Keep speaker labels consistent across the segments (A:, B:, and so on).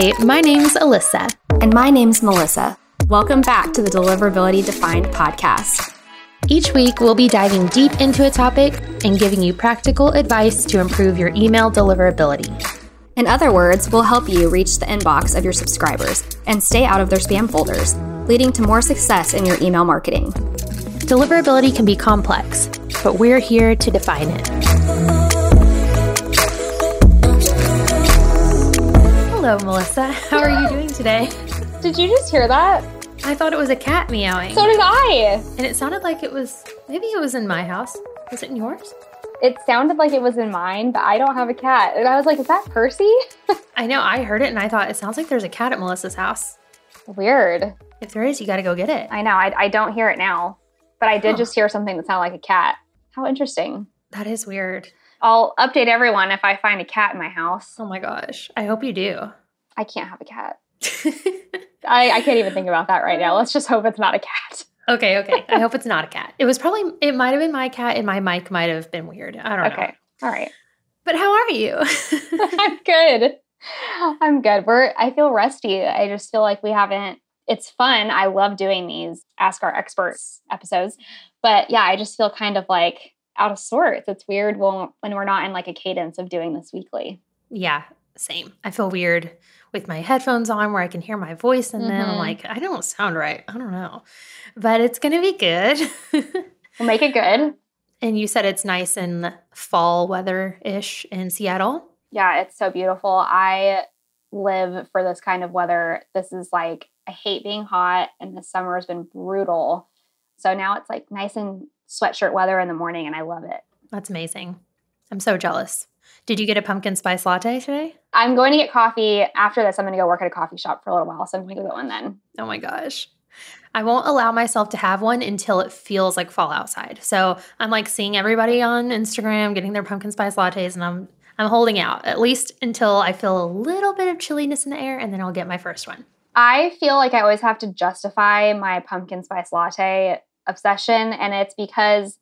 A: Hi, my name's Alyssa.
B: And my name's Melissa. Welcome back to the Deliverability Defined podcast.
A: Each week, we'll be diving deep into a topic and giving you practical advice to improve your email deliverability.
B: In other words, we'll help you reach the inbox of your subscribers and stay out of their spam folders, leading to more success in your email marketing.
A: Deliverability can be complex, but we're here to define it. Hello, Melissa. How are you doing today?
C: Did you just hear that?
A: I thought it was a cat meowing.
C: So did I.
A: And it sounded like it was, maybe it was in my house. Was it in yours?
C: It sounded like it was in mine, but I don't have a cat. And I was like, is that Percy?
A: I know. I heard it and I thought it sounds like there's a cat at Melissa's house.
C: Weird.
A: If there is, you got to go get it.
C: I know. I, I don't hear it now, but I did
A: Huh.
C: just hear something that sounded like a cat. How interesting.
A: That is weird.
C: I'll update everyone if I find a cat in my house.
A: Oh my gosh. I hope you do.
C: I can't have a cat. I, I can't even think about that right now. Let's just hope it's not a cat.
A: okay, okay. I hope it's not a cat. It was probably, it might have been my cat and my mic might have been weird. I don't know.
C: Okay. All right.
A: But how are you?
C: I'm good. I'm good. We're I feel rusty. I just feel like we haven't it's fun. I love doing these ask our experts episodes. But yeah, I just feel kind of like out of sorts. It's weird when we're not in like a cadence of doing this weekly.
A: yeah, same. I feel weird with my headphones on where I can hear my voice and then I'm
C: mm-hmm.
A: like, I don't sound right. I don't know. But it's going to be good.
C: We'll make it good.
A: and you said it's nice in fall weather ish in Seattle.
C: Yeah, it's so beautiful. I live for this kind of weather. This is like I hate being hot and the summer has been brutal. So now it's like nice and sweatshirt weather in the morning and I love it.
A: That's amazing. I'm so jealous. Did you get a pumpkin spice latte today?
C: I'm going to get coffee after this. I'm going to go work at a coffee shop for a little while. So I'm going to go get one then.
A: Oh my gosh. I won't allow myself to have one until it feels like fall outside. So I'm like seeing everybody on Instagram getting their pumpkin spice lattes and I'm I'm holding out at least until I feel a little bit of chilliness in the air and then I'll get my first one.
C: I feel like I always have to justify my pumpkin spice latte obsession. And it's because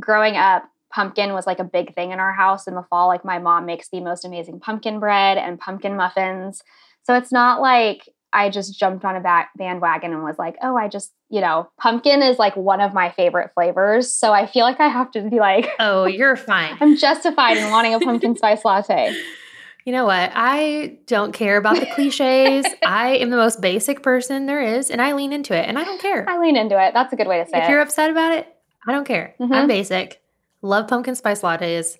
C: growing up, pumpkin was like a big thing in our house in the fall. Like my mom makes the most amazing pumpkin bread and pumpkin muffins. So it's not like I just jumped on a back bandwagon and was like, oh, I just, you know, pumpkin is like one of my favorite flavors. So I feel like I have to be like,
A: Oh, you're fine.
C: I'm justified in wanting a pumpkin spice latte.
A: You know what? I don't care about the cliches. I am the most basic person there is and I lean into it and I don't care.
C: I lean into it. That's a good way to say
A: If
C: it.
A: If you're upset about it, I don't care. I'm
C: Mhm.
A: basic. Love pumpkin spice lattes.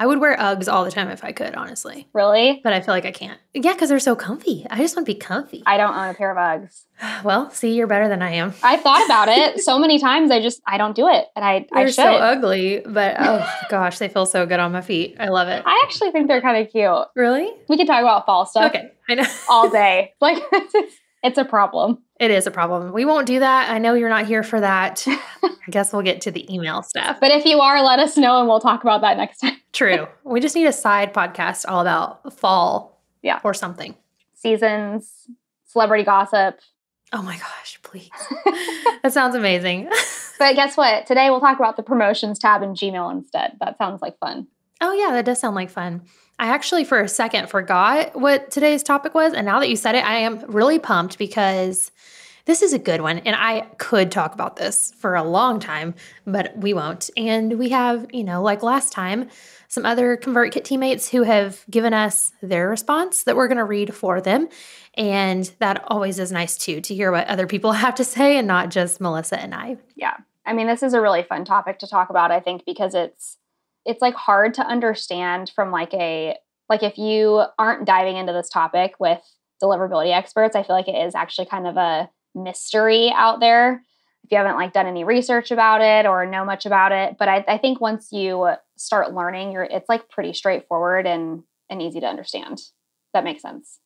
A: I would wear Uggs all the time if I could, honestly.
C: really?
A: But I feel like I can't. Yeah, because they're so comfy. I just want to be comfy.
C: I don't own a pair of Uggs.
A: well, see, you're better than I am.
C: I thought about it so many times. I just I don't do it, and I I
A: They're
C: should.
A: so ugly, but oh gosh, they feel so good on my feet. I love it.
C: I actually think they're kind of cute.
A: Really?
C: We could talk about fall stuff
A: Okay, I know.
C: all day. Like it's a problem.
A: It is a problem. We won't do that. I know you're not here for that. I guess we'll get to the email stuff.
C: But if you are, let us know, and we'll talk about that next time.
A: True. We just need a side podcast all about fall.
C: Yeah.
A: Or something.
C: Seasons, celebrity gossip.
A: Oh my gosh, please. that sounds amazing.
C: But guess what? Today we'll talk about the promotions tab in Gmail instead. That sounds like fun.
A: Oh, yeah, that does sound like fun. I actually, for a second, forgot what today's topic was. And now that you said it, I am really pumped because this is a good one. And I could talk about this for a long time, but we won't. And we have, you know, like last time, some other ConvertKit teammates who have given us their response that we're going to read for them. And that always is nice too, to hear what other people have to say and not just Melissa and I.
C: Yeah. I mean, this is a really fun topic to talk about, I think, because it's it's like hard to understand from like a like if you aren't diving into this topic with deliverability experts, I feel like it is actually kind of a mystery out there. If you haven't like done any research about it or know much about it. But I, I think once you start learning, you're it's like pretty straightforward and and easy to understand. That makes sense.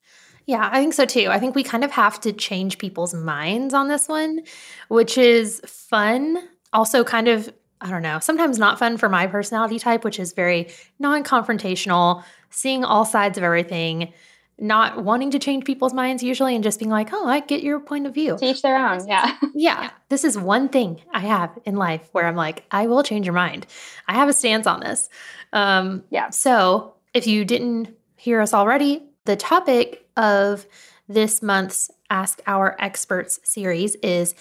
A: Yeah, I think so too. I think we kind of have to change people's minds on this one, which is fun. Also, kind of, I don't know, sometimes not fun for my personality type, which is very non confrontational, seeing all sides of everything, not wanting to change people's minds usually, and just being like, oh, I get your point of view.
C: To each their own. Yeah.
A: Yeah, this is one thing I have in life where I'm like, I will change your mind. I have a stance on this. Um,
C: Yeah.
A: So if you didn't hear us already, the topic of this month's Ask Our Experts series is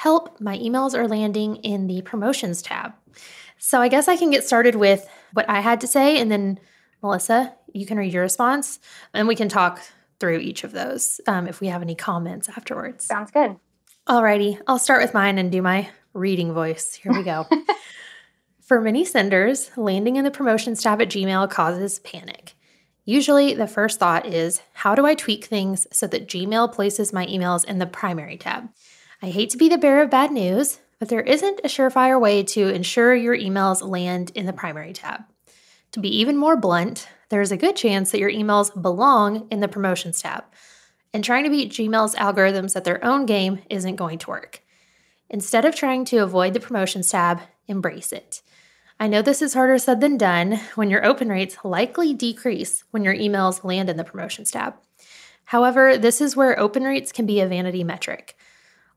A: Help, my emails are landing in the promotions tab. So I guess I can get started with what I had to say, and then Melissa, you can read your response, and we can talk through each of those um, if we have any comments afterwards.
C: Sounds good.
A: Alrighty, I'll start with mine and do my reading voice. Here we go. For many senders, landing in the promotions tab at Gmail causes panic. Usually, the first thought is how do I tweak things so that Gmail places my emails in the primary tab? I hate to be the bearer of bad news, but there isn't a surefire way to ensure your emails land in the primary tab. To be even more blunt, there's a good chance that your emails belong in the promotions tab. And trying to beat Gmail's algorithms at their own game isn't going to work. Instead of trying to avoid the promotions tab, embrace it. I know this is harder said than done when your open rates likely decrease when your emails land in the promotions tab. However, this is where open rates can be a vanity metric.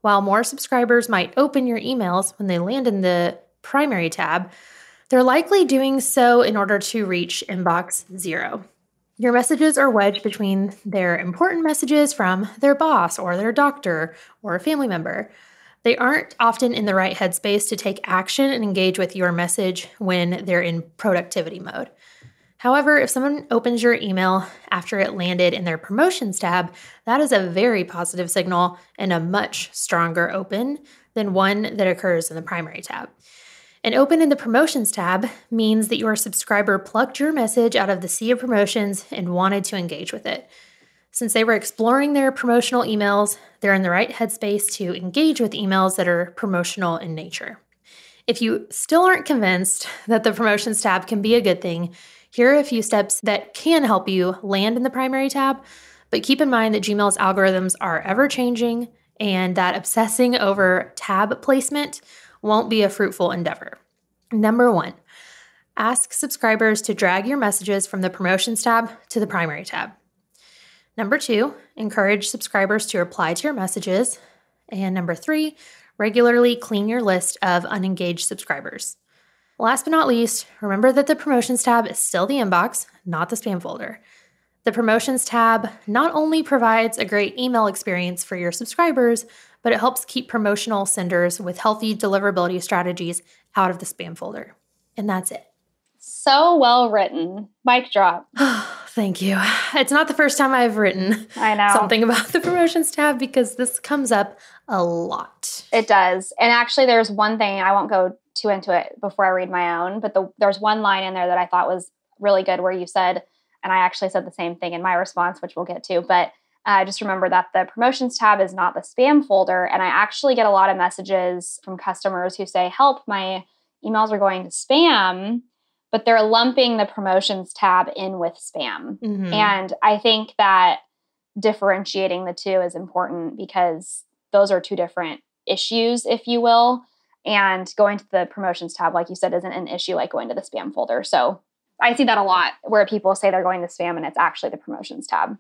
A: While more subscribers might open your emails when they land in the primary tab, they're likely doing so in order to reach inbox zero. Your messages are wedged between their important messages from their boss or their doctor or a family member. They aren't often in the right headspace to take action and engage with your message when they're in productivity mode. However, if someone opens your email after it landed in their promotions tab, that is a very positive signal and a much stronger open than one that occurs in the primary tab. An open in the promotions tab means that your subscriber plucked your message out of the sea of promotions and wanted to engage with it. Since they were exploring their promotional emails, they're in the right headspace to engage with emails that are promotional in nature. If you still aren't convinced that the promotions tab can be a good thing, here are a few steps that can help you land in the primary tab, but keep in mind that Gmail's algorithms are ever changing and that obsessing over tab placement won't be a fruitful endeavor. Number one, ask subscribers to drag your messages from the promotions tab to the primary tab. Number two, encourage subscribers to reply to your messages. And number three, regularly clean your list of unengaged subscribers. Last but not least, remember that the promotions tab is still the inbox, not the spam folder. The promotions tab not only provides a great email experience for your subscribers, but it helps keep promotional senders with healthy deliverability strategies out of the spam folder. And that's it.
C: So well written. Mic drop.
A: Thank you. It's not the first time I've written
C: I know.
A: something about the promotions tab because this comes up a lot.
C: It does. And actually, there's one thing, I won't go too into it before I read my own, but the, there's one line in there that I thought was really good where you said, and I actually said the same thing in my response, which we'll get to, but uh, just remember that the promotions tab is not the spam folder. And I actually get a lot of messages from customers who say, Help, my emails are going to spam but they're lumping the promotions tab in with spam. Mm-hmm. And I think that differentiating the two is important because those are two different issues, if you will. And going to the promotions tab, like you said, isn't an issue like going to the spam folder. So I see that a lot where people say they're going to spam and it's actually the promotions tab.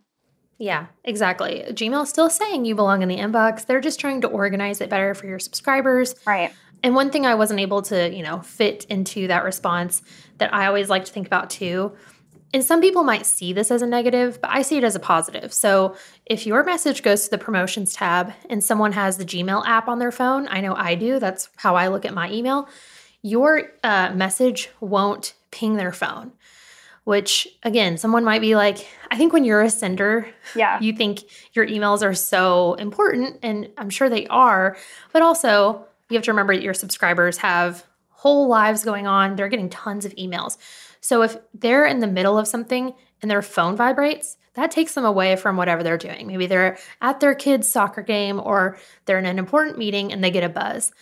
A: Yeah, exactly. Gmail is still saying you belong in the inbox. They're just trying to organize it better for your subscribers.
C: Right.
A: And one thing I wasn't able to, you know, fit into that response that I always like to think about too. And some people might see this as a negative, but I see it as a positive. So if your message goes to the promotions tab and someone has the Gmail app on their phone, I know I do, that's how I look at my email, your uh, message won't ping their phone. Which again, someone might be like, I think when you're a sender,
C: yeah,
A: you think your emails are so important, and I'm sure they are, but also you have to remember that your subscribers have whole lives going on. They're getting tons of emails. So if they're in the middle of something and their phone vibrates, that takes them away from whatever they're doing. Maybe they're at their kid's soccer game or they're in an important meeting and they get a buzz.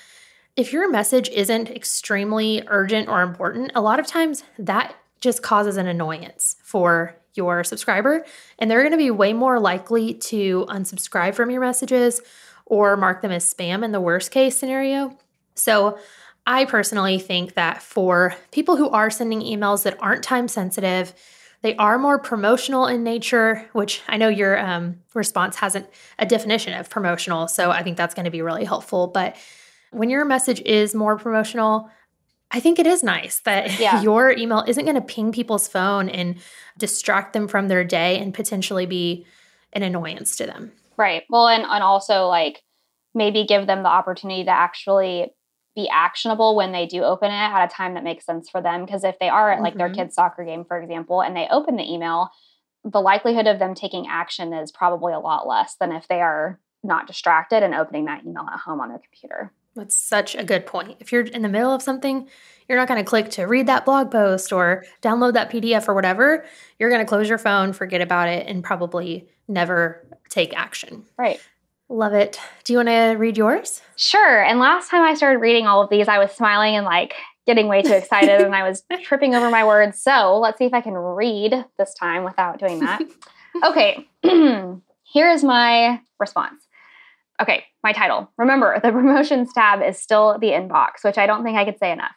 A: If your message isn't extremely urgent or important, a lot of times that just causes an annoyance for your subscriber, and they're going to be way more likely to unsubscribe from your messages or mark them as spam in the worst case scenario. So, I personally think that for people who are sending emails that aren't time sensitive, they are more promotional in nature, which I know your um, response hasn't a definition of promotional. So I think that's going to be really helpful. But when your message is more promotional, I think it is nice that yeah. your email isn't going to ping people's phone and distract them from their day and potentially be an annoyance to them.
C: Right. Well, and, and also like maybe give them the opportunity to actually be actionable when they do open it at a time that makes sense for them. Because if they are at like their
A: Mhm.
C: kid's soccer game, for example, and they open the email, the likelihood of them taking action is probably a lot less than if they are not distracted and opening that email at home on their computer.
A: That's such a good point. If you're in the middle of something, you're not going to click to read that blog post or download that PDF or whatever. You're going to close your phone, forget about it, and probably never take action.
C: Right.
A: Love it. Do you want to read yours?
C: Sure. And last time I started reading all of these, I was smiling and like getting way too excited and I was tripping over my words. So let's see if I can read this time without doing that. Okay. Here is my response. Okay. My title. Remember, the promotions tab is still the inbox, which I don't think I could say enough.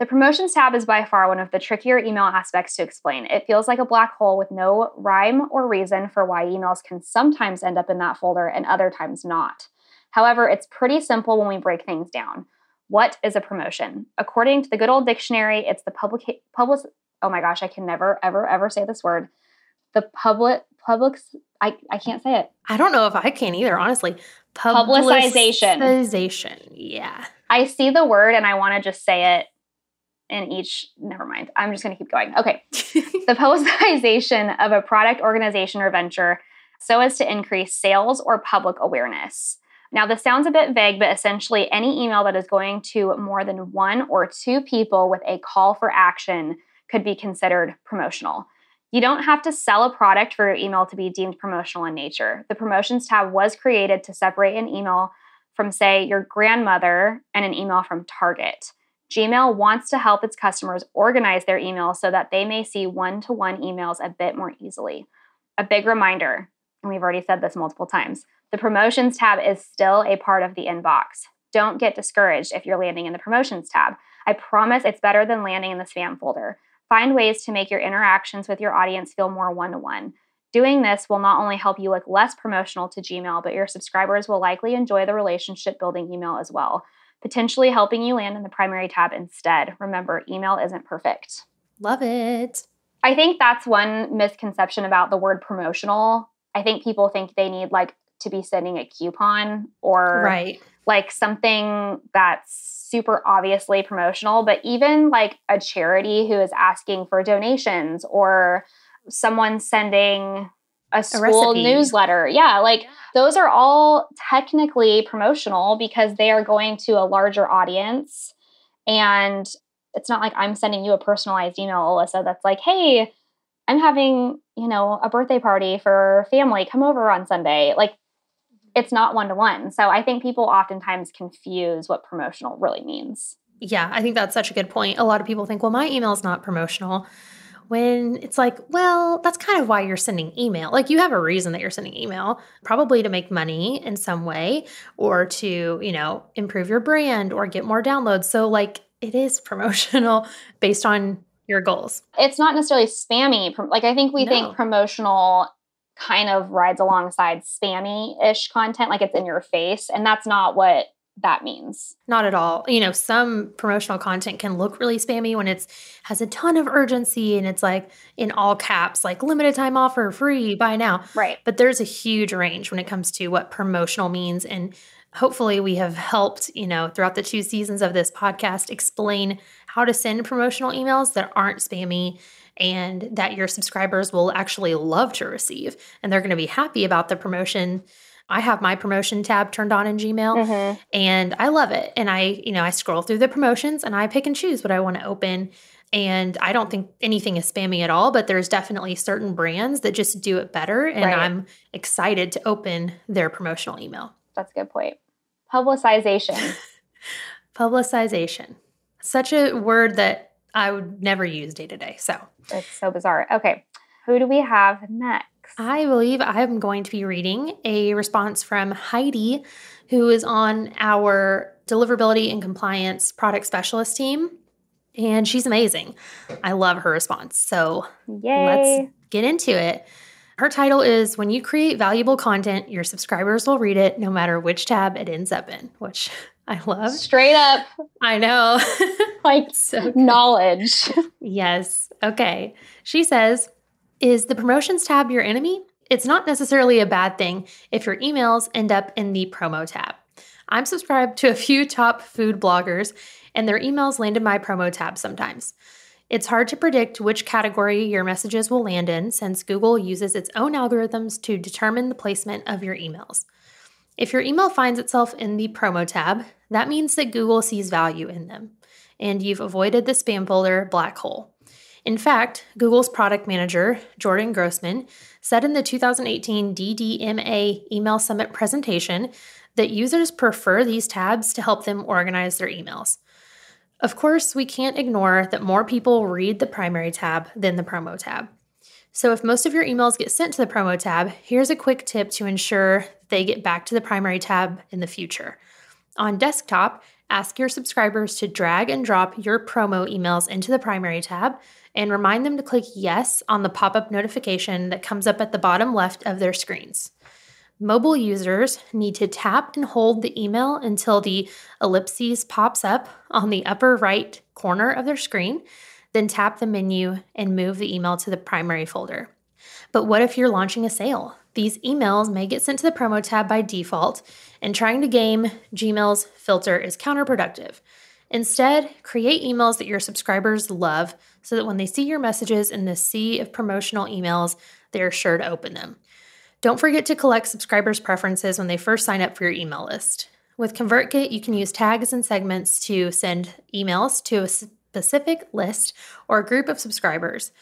C: The promotions tab is by far one of the trickier email aspects to explain. It feels like a black hole with no rhyme or reason for why emails can sometimes end up in that folder and other times not. However, it's pretty simple when we break things down. What is a promotion? According to the good old dictionary, it's the public public oh my gosh, I can never ever ever say this word. The public public I, I can't say it.
A: I don't know if I can either, honestly.
C: Publicization.
A: Publicization. Yeah.
C: I see the word and I want to just say it in each never mind. I'm just going to keep going. Okay. the publicization of a product, organization, or venture so as to increase sales or public awareness. Now, this sounds a bit vague, but essentially, any email that is going to more than one or two people with a call for action could be considered promotional. You don't have to sell a product for your email to be deemed promotional in nature. The promotions tab was created to separate an email from, say, your grandmother and an email from Target. Gmail wants to help its customers organize their emails so that they may see one to one emails a bit more easily. A big reminder, and we've already said this multiple times the promotions tab is still a part of the inbox. Don't get discouraged if you're landing in the promotions tab. I promise it's better than landing in the spam folder. Find ways to make your interactions with your audience feel more one to one. Doing this will not only help you look less promotional to Gmail, but your subscribers will likely enjoy the relationship building email as well potentially helping you land in the primary tab instead. Remember, email isn't perfect.
A: Love it.
C: I think that's one misconception about the word promotional. I think people think they need like to be sending a coupon or
A: Right.
C: like something that's super obviously promotional, but even like a charity who is asking for donations or someone sending a school
A: recipe.
C: newsletter. Yeah, like those are all technically promotional because they are going to a larger audience. And it's not like I'm sending you a personalized email, Alyssa, that's like, hey, I'm having, you know, a birthday party for family. Come over on Sunday. Like mm-hmm. it's not one to one. So I think people oftentimes confuse what promotional really means.
A: Yeah, I think that's such a good point. A lot of people think, well, my email is not promotional. When it's like, well, that's kind of why you're sending email. Like you have a reason that you're sending email, probably to make money in some way or to, you know, improve your brand or get more downloads. So, like, it is promotional based on your goals.
C: It's not necessarily spammy. Like I think we
A: No.
C: think promotional kind of rides alongside spammy ish content, like it's in your face. And that's not what that means.
A: Not at all. You know, some promotional content can look really spammy when it's has a ton of urgency and it's like in all caps, like limited time offer, free, buy now.
C: Right.
A: But there's a huge range when it comes to what promotional means. And hopefully, we have helped, you know, throughout the two seasons of this podcast explain how to send promotional emails that aren't spammy and that your subscribers will actually love to receive. And they're going to be happy about the promotion. I have my promotion tab turned on in Gmail
C: Mhm.
A: and I love it. And I, you know, I scroll through the promotions and I pick and choose what I want to open. And I don't think anything is spammy at all, but there's definitely certain brands that just do it better. And
C: Right.
A: I'm excited to open their promotional email.
C: That's a good point. Publicization.
A: Publicization. Such a word that I would never use day to day. So
C: it's so bizarre. Okay. Who do we have next?
A: I believe I'm going to be reading a response from Heidi, who is on our deliverability and compliance product specialist team. And she's amazing. I love her response. So
C: Yay.
A: let's get into it. Her title is When You Create Valuable Content, Your Subscribers Will Read It No Matter Which tab it ends up in, which I love.
C: Straight up
A: I know.
C: like
A: so
C: knowledge.
A: Yes. Okay. She says, Is the promotions tab your enemy? It's not necessarily a bad thing if your emails end up in the promo tab. I'm subscribed to a few top food bloggers, and their emails land in my promo tab sometimes. It's hard to predict which category your messages will land in since Google uses its own algorithms to determine the placement of your emails. If your email finds itself in the promo tab, that means that Google sees value in them, and you've avoided the spam folder black hole. In fact, Google's product manager, Jordan Grossman, said in the 2018 DDMA Email Summit presentation that users prefer these tabs to help them organize their emails. Of course, we can't ignore that more people read the primary tab than the promo tab. So, if most of your emails get sent to the promo tab, here's a quick tip to ensure they get back to the primary tab in the future. On desktop, ask your subscribers to drag and drop your promo emails into the primary tab and remind them to click yes on the pop up notification that comes up at the bottom left of their screens. Mobile users need to tap and hold the email until the ellipses pops up on the upper right corner of their screen, then tap the menu and move the email to the primary folder. But what if you're launching a sale? These emails may get sent to the promo tab by default, and trying to game Gmail's filter is counterproductive. Instead, create emails that your subscribers love so that when they see your messages in the sea of promotional emails, they are sure to open them. Don't forget to collect subscribers' preferences when they first sign up for your email list. With ConvertKit, you can use tags and segments to send emails to a specific list or group of subscribers.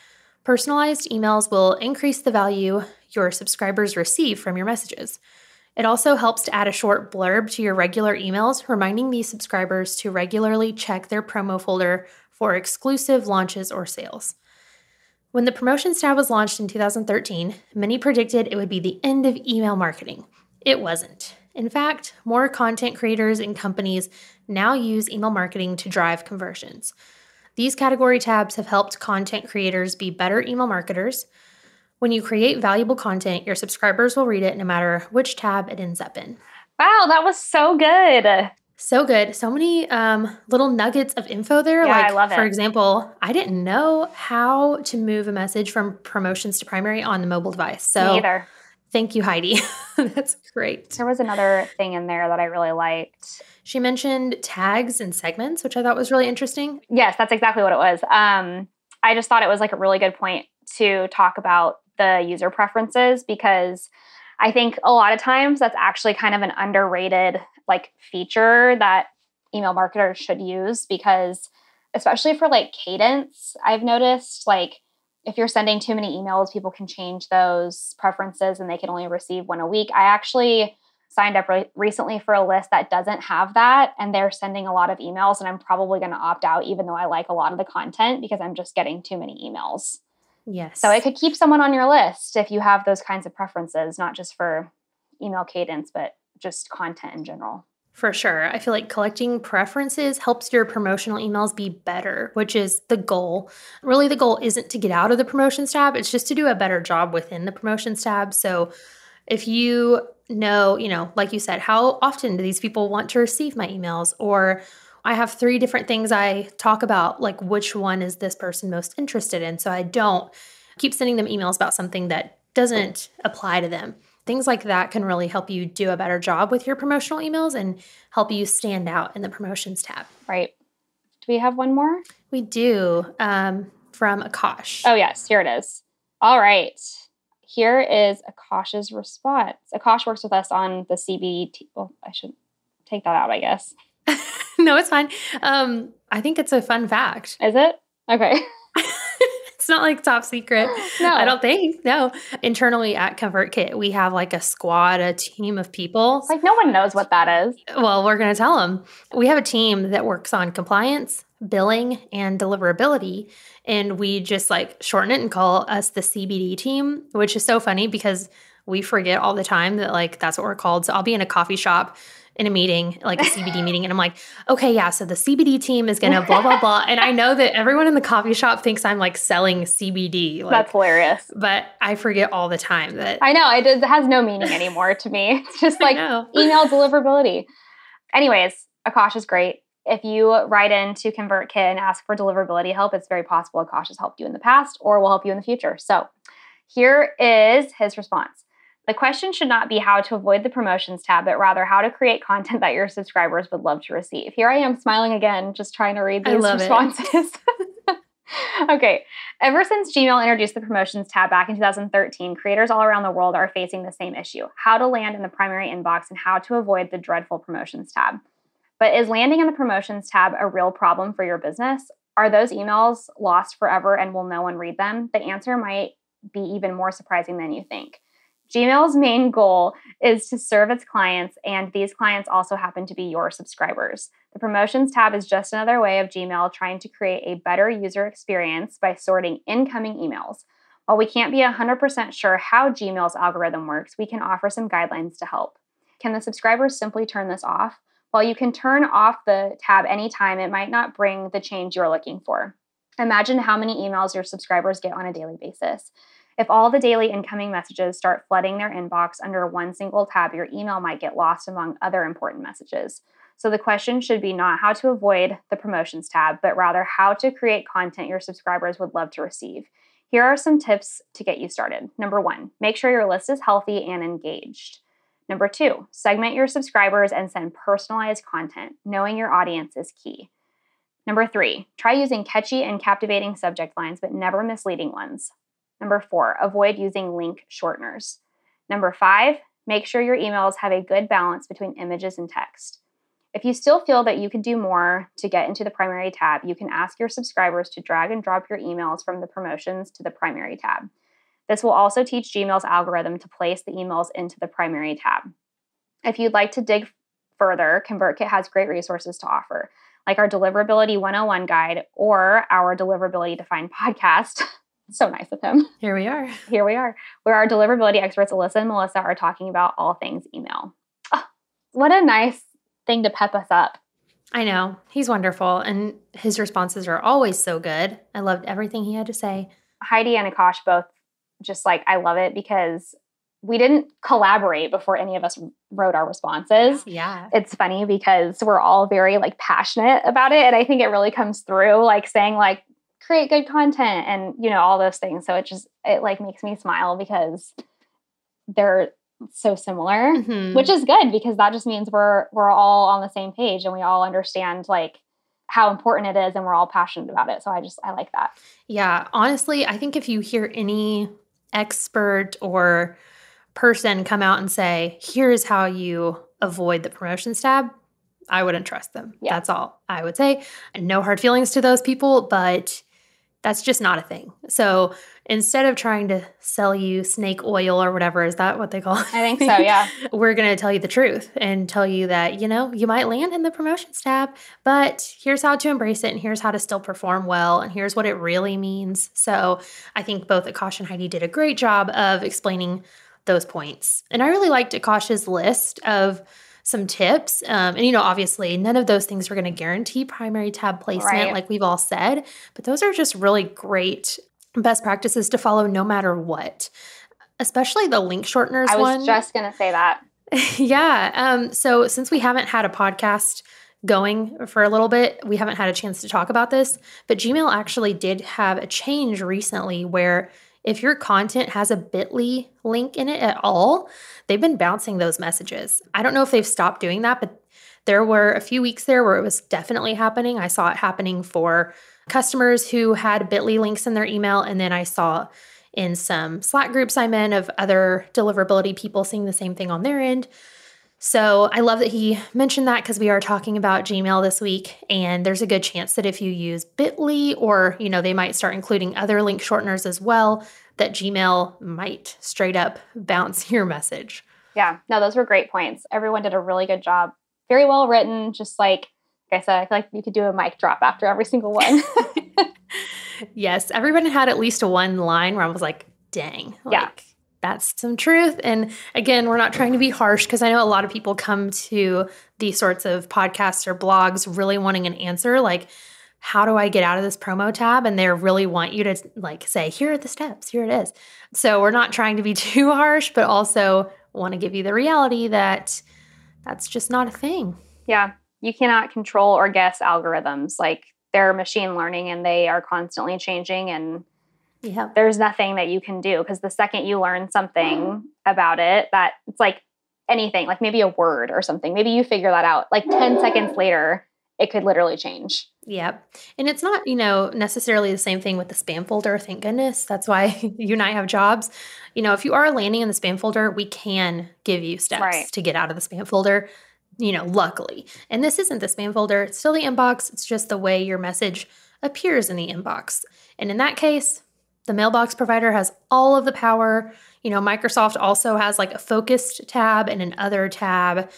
A: Personalized emails will increase the value your subscribers receive from your messages. It also helps to add a short blurb to your regular emails, reminding these subscribers to regularly check their promo folder for exclusive launches or sales. When the Promotions tab was launched in 2013, many predicted it would be the end of email marketing. It wasn't. In fact, more content creators and companies now use email marketing to drive conversions. These category tabs have helped content creators be better email marketers. When you create valuable content, your subscribers will read it no matter which tab it ends up in.
C: Wow, that was so good.
A: So good. So many um, little nuggets of info there.
C: Yeah,
A: like,
C: I love it.
A: For example, I didn't know how to move a message from promotions to primary on the mobile device. So
C: Me either.
A: thank you, Heidi. That's great.
C: There was another thing in there that I really liked.
A: She mentioned tags and segments, which I thought was really interesting.
C: Yes, that's exactly what it was. Um, I just thought it was like a really good point to talk about the user preferences because I think a lot of times that's actually kind of an underrated like feature that email marketers should use because especially for like cadence, I've noticed like if you're sending too many emails, people can change those preferences and they can only receive one a week. I actually signed up re- recently for a list that doesn't have that and they're sending a lot of emails and I'm probably going to opt out even though I like a lot of the content because I'm just getting too many emails.
A: Yes.
C: So it could keep someone on your list if you have those kinds of preferences, not just for email cadence, but just content in general.
A: For sure. I feel like collecting preferences helps your promotional emails be better, which is the goal. Really, the goal isn't to get out of the promotions tab, it's just to do a better job within the promotions tab. So if you know, you know, like you said, how often do these people want to receive my emails? Or I have three different things I talk about, like which one is this person most interested in? So I don't keep sending them emails about something that doesn't apply to them. Things like that can really help you do a better job with your promotional emails and help you stand out in the promotions tab.
C: Right. Do we have one more?
A: We do um, from Akash.
C: Oh, yes, here it is. All right. Here is Akash's response. Akash works with us on the CBD. Well, I should take that out, I guess.
A: no, it's fine. Um, I think it's a fun fact.
C: Is it? Okay.
A: it's not like top secret.
C: No.
A: I don't think. No. Internally at ConvertKit, we have like a squad, a team of people.
C: Like no one knows what that is.
A: Well, we're going to tell them. We have a team that works on compliance, billing, and deliverability. And we just like shorten it and call us the CBD team, which is so funny because we forget all the time that like that's what we're called. So I'll be in a coffee shop in a meeting, like a CBD meeting, and I'm like, okay, yeah, so the CBD team is gonna blah blah blah. And I know that everyone in the coffee shop thinks I'm like selling CBD. Like,
C: That's hilarious.
A: but I forget all the time that
C: I know it, it has no meaning anymore to me. It's just like email deliverability. Anyways, Akash is great. If you write in to ConvertKit and ask for deliverability help, it's very possible Akash has helped you in the past or will help you in the future. So Here is his response. The question should not be how to avoid the promotions tab, but rather how to create content that your subscribers would love to receive. Here I am smiling again, just trying to read these responses. okay. Ever since Gmail introduced the promotions tab back in 2013, creators all around the world are facing the same issue how to land in the primary inbox and how to avoid the dreadful promotions tab. But is landing in the promotions tab a real problem for your business? Are those emails lost forever and will no one read them? The answer might be even more surprising than you think. Gmail's main goal is to serve its clients, and these clients also happen to be your subscribers. The promotions tab is just another way of Gmail trying to create a better user experience by sorting incoming emails. While we can't be 100% sure how Gmail's algorithm works, we can offer some guidelines to help. Can the subscribers simply turn this off? While you can turn off the tab anytime, it might not bring the change you're looking for. Imagine how many emails your subscribers get on a daily basis. If all the daily incoming messages start flooding their inbox under one single tab, your email might get lost among other important messages. So the question should be not how to avoid the promotions tab, but rather how to create content your subscribers would love to receive. Here are some tips to get you started. Number one, make sure your list is healthy and engaged. Number two, segment your subscribers and send personalized content. Knowing your audience is key. Number three, try using catchy and captivating subject lines, but never misleading ones. Number four, avoid using link shorteners. Number five, make sure your emails have a good balance between images and text. If you still feel that you could do more to get into the primary tab, you can ask your subscribers to drag and drop your emails from the promotions to the primary tab. This will also teach Gmail's algorithm to place the emails into the primary tab. If you'd like to dig further, ConvertKit has great resources to offer, like our Deliverability 101 guide or our Deliverability Defined podcast. so nice of him.
A: Here we are.
C: Here we are, where our deliverability experts, Alyssa and Melissa, are talking about all things email. Oh, what a nice thing to pep us up.
A: I know. He's wonderful. And his responses are always so good. I loved everything he had to say.
C: Heidi and Akash both just like, I love it because we didn't collaborate before any of us wrote our responses.
A: Yeah.
C: It's funny because we're all very like passionate about it. And I think it really comes through like saying, like, create good content and you know all those things so it just it like makes me smile because they're so similar mm-hmm. which is good because that just means we're we're all on the same page and we all understand like how important it is and we're all passionate about it so i just i like that
A: yeah honestly i think if you hear any expert or person come out and say here's how you avoid the promotions tab i wouldn't trust them yeah. that's all i would say no hard feelings to those people but that's just not a thing. So instead of trying to sell you snake oil or whatever, is that what they call it?
C: I think so, yeah.
A: We're going to tell you the truth and tell you that, you know, you might land in the promotions tab, but here's how to embrace it and here's how to still perform well and here's what it really means. So I think both Akash and Heidi did a great job of explaining those points. And I really liked Akash's list of some tips. Um, and, you know, obviously, none of those things are going to guarantee primary tab placement, right. like we've all said, but those are just really great best practices to follow no matter what, especially the link shorteners I
C: was
A: one.
C: just going to say that.
A: yeah. Um, so, since we haven't had a podcast, going for a little bit. We haven't had a chance to talk about this, but Gmail actually did have a change recently where if your content has a bit.ly link in it at all, they've been bouncing those messages. I don't know if they've stopped doing that, but there were a few weeks there where it was definitely happening. I saw it happening for customers who had bit.ly links in their email, and then I saw in some Slack groups I'm in of other deliverability people seeing the same thing on their end. So I love that he mentioned that because we are talking about Gmail this week, and there's a good chance that if you use Bitly or you know they might start including other link shorteners as well, that Gmail might straight up bounce your message.
C: Yeah, no, those were great points. Everyone did a really good job. Very well written. Just like, like I said, I feel like you could do a mic drop after every single one.
A: yes, everyone had at least one line where I was like, "Dang!" Like,
C: yeah
A: that's some truth. And again, we're not trying to be harsh because I know a lot of people come to these sorts of podcasts or blogs really wanting an answer like, how do I get out of this promo tab? And they really want you to like say, here are the steps, here it is. So we're not trying to be too harsh, but also want to give you the reality that that's just not a thing.
C: Yeah. You cannot control or guess algorithms. Like they're machine learning and they are constantly changing and
A: Yeah.
C: there's nothing that you can do because the second you learn something about it, that it's like anything, like maybe a word or something, maybe you figure that out. Like 10 seconds later, it could literally change.
A: Yep. And it's not, you know, necessarily the same thing with the spam folder, thank goodness. That's why you and I have jobs. You know, if you are landing in the spam folder, we can give you steps
C: Right.
A: to get out of the spam folder, you know, luckily. And this isn't the spam folder, it's still the inbox. It's just the way your message appears in the inbox. And in that case, the mailbox provider has all of the power. You know, Microsoft also has like a focused tab and an other tab.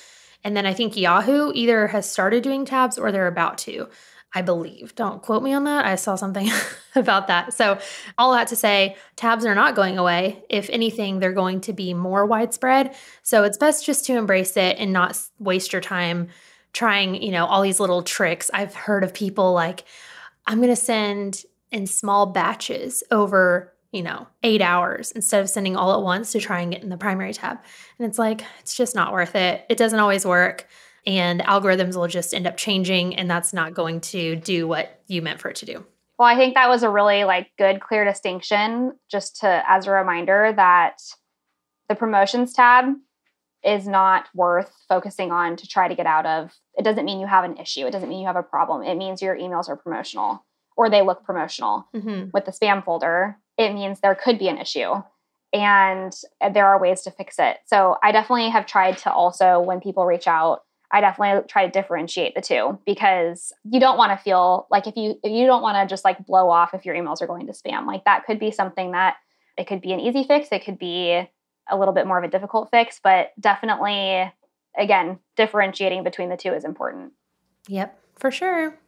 A: And then I think Yahoo either has started doing tabs or they're about to. I believe. Don't quote me on that. I saw something about that. So, all that to say, tabs are not going away. If anything, they're going to be more widespread. So, it's best just to embrace it and not waste your time trying, you know, all these little tricks. I've heard of people like, I'm going to send in small batches over, you know, eight hours instead of sending all at once to try and get in the primary tab. And it's like, it's just not worth it. It doesn't always work and algorithms will just end up changing and that's not going to do what you meant for it to do.
C: Well, I think that was a really like good clear distinction just to as a reminder that the promotions tab is not worth focusing on to try to get out of. It doesn't mean you have an issue. It doesn't mean you have a problem. It means your emails are promotional or they look promotional.
A: Mm-hmm.
C: With the spam folder, it means there could be an issue and there are ways to fix it. So I definitely have tried to also, when people reach out, I definitely try to differentiate the two because you don't want to feel like if you if you don't want to just like blow off if your emails are going to spam. Like that could be something that it could be an easy fix, it could be a little bit more of a difficult fix, but definitely again, differentiating between the two is important.
A: Yep, for sure.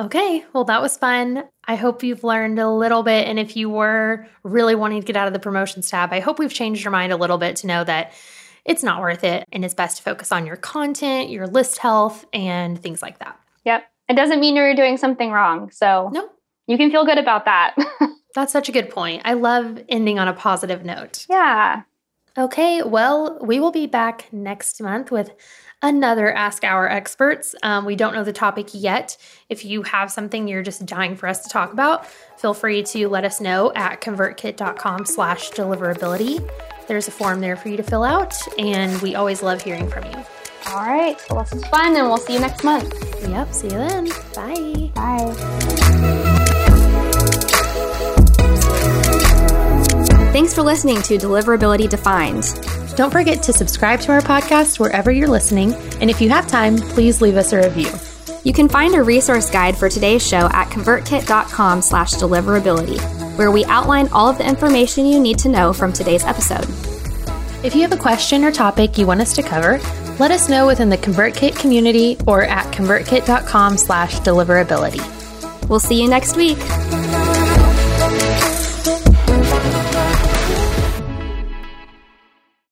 A: Okay, well, that was fun. I hope you've learned a little bit. And if you were really wanting to get out of the promotions tab, I hope we've changed your mind a little bit to know that it's not worth it and it's best to focus on your content, your list health, and things like that.
C: Yep. It doesn't mean you're doing something wrong. So
A: No,
C: you can feel good about that.
A: that's such a good point. I love ending on a positive note.
C: yeah.
A: Okay, well, we will be back next month with another Ask Our Experts. Um, we don't know the topic yet. If you have something you're just dying for us to talk about, feel free to let us know at convertkit.com slash deliverability. There's a form there for you to fill out, and we always love hearing from you.
C: All right. Well, this was fun, and we'll see you next month.
A: Yep, see you then. Bye.
C: Bye.
B: Thanks for listening to Deliverability Defined.
A: Don't forget to subscribe to our podcast wherever you're listening, and if you have time, please leave us a review.
B: You can find a resource guide for today's show at convertkit.com slash deliverability, where we outline all of the information you need to know from today's episode.
A: If you have a question or topic you want us to cover, let us know within the ConvertKit community or at convertkit.com slash deliverability.
B: We'll see you next week.